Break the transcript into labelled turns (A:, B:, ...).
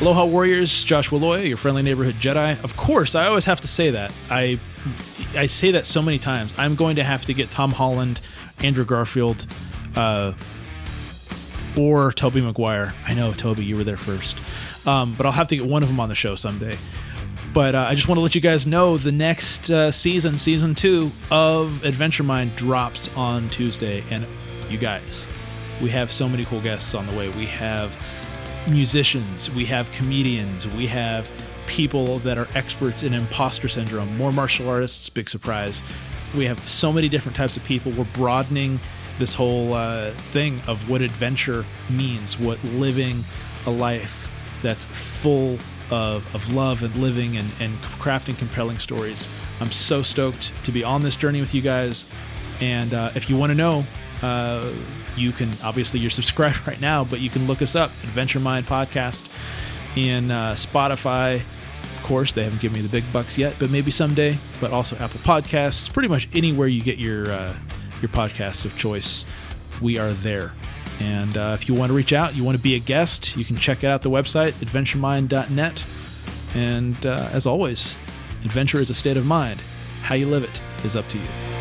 A: Aloha Warriors, Joshua Loya, your friendly neighborhood Jedi. Of course, I always have to say that. I I say that so many times. I'm going to have to get Tom Holland, Andrew Garfield, uh, or Tobey Maguire. I know, Tobey, you were there first. Um, but I'll have to get one of them on the show someday. But uh, I just want to let you guys know the next uh, season, season two of Adventure Mind, drops on Tuesday. And you guys, we have so many cool guests on the way. We have musicians, we have comedians, we have people that are experts in imposter syndrome, more martial artists, big surprise. We have so many different types of people. We're broadening this whole uh, thing of what adventure means, what living a life that's full of, of love and living and, and crafting compelling stories. I'm so stoked to be on this journey with you guys. And uh, if you want to know, uh, you can obviously you're subscribed right now, but you can look us up, Adventure Mind Podcast, in uh, Spotify. Of course, they haven't given me the big bucks yet, but maybe someday. But also Apple Podcasts, pretty much anywhere you get your uh, your podcasts of choice, we are there. And uh, if you want to reach out, you want to be a guest, you can check out the website, adventuremind.net. And uh, as always, adventure is a state of mind. How you live it is up to you.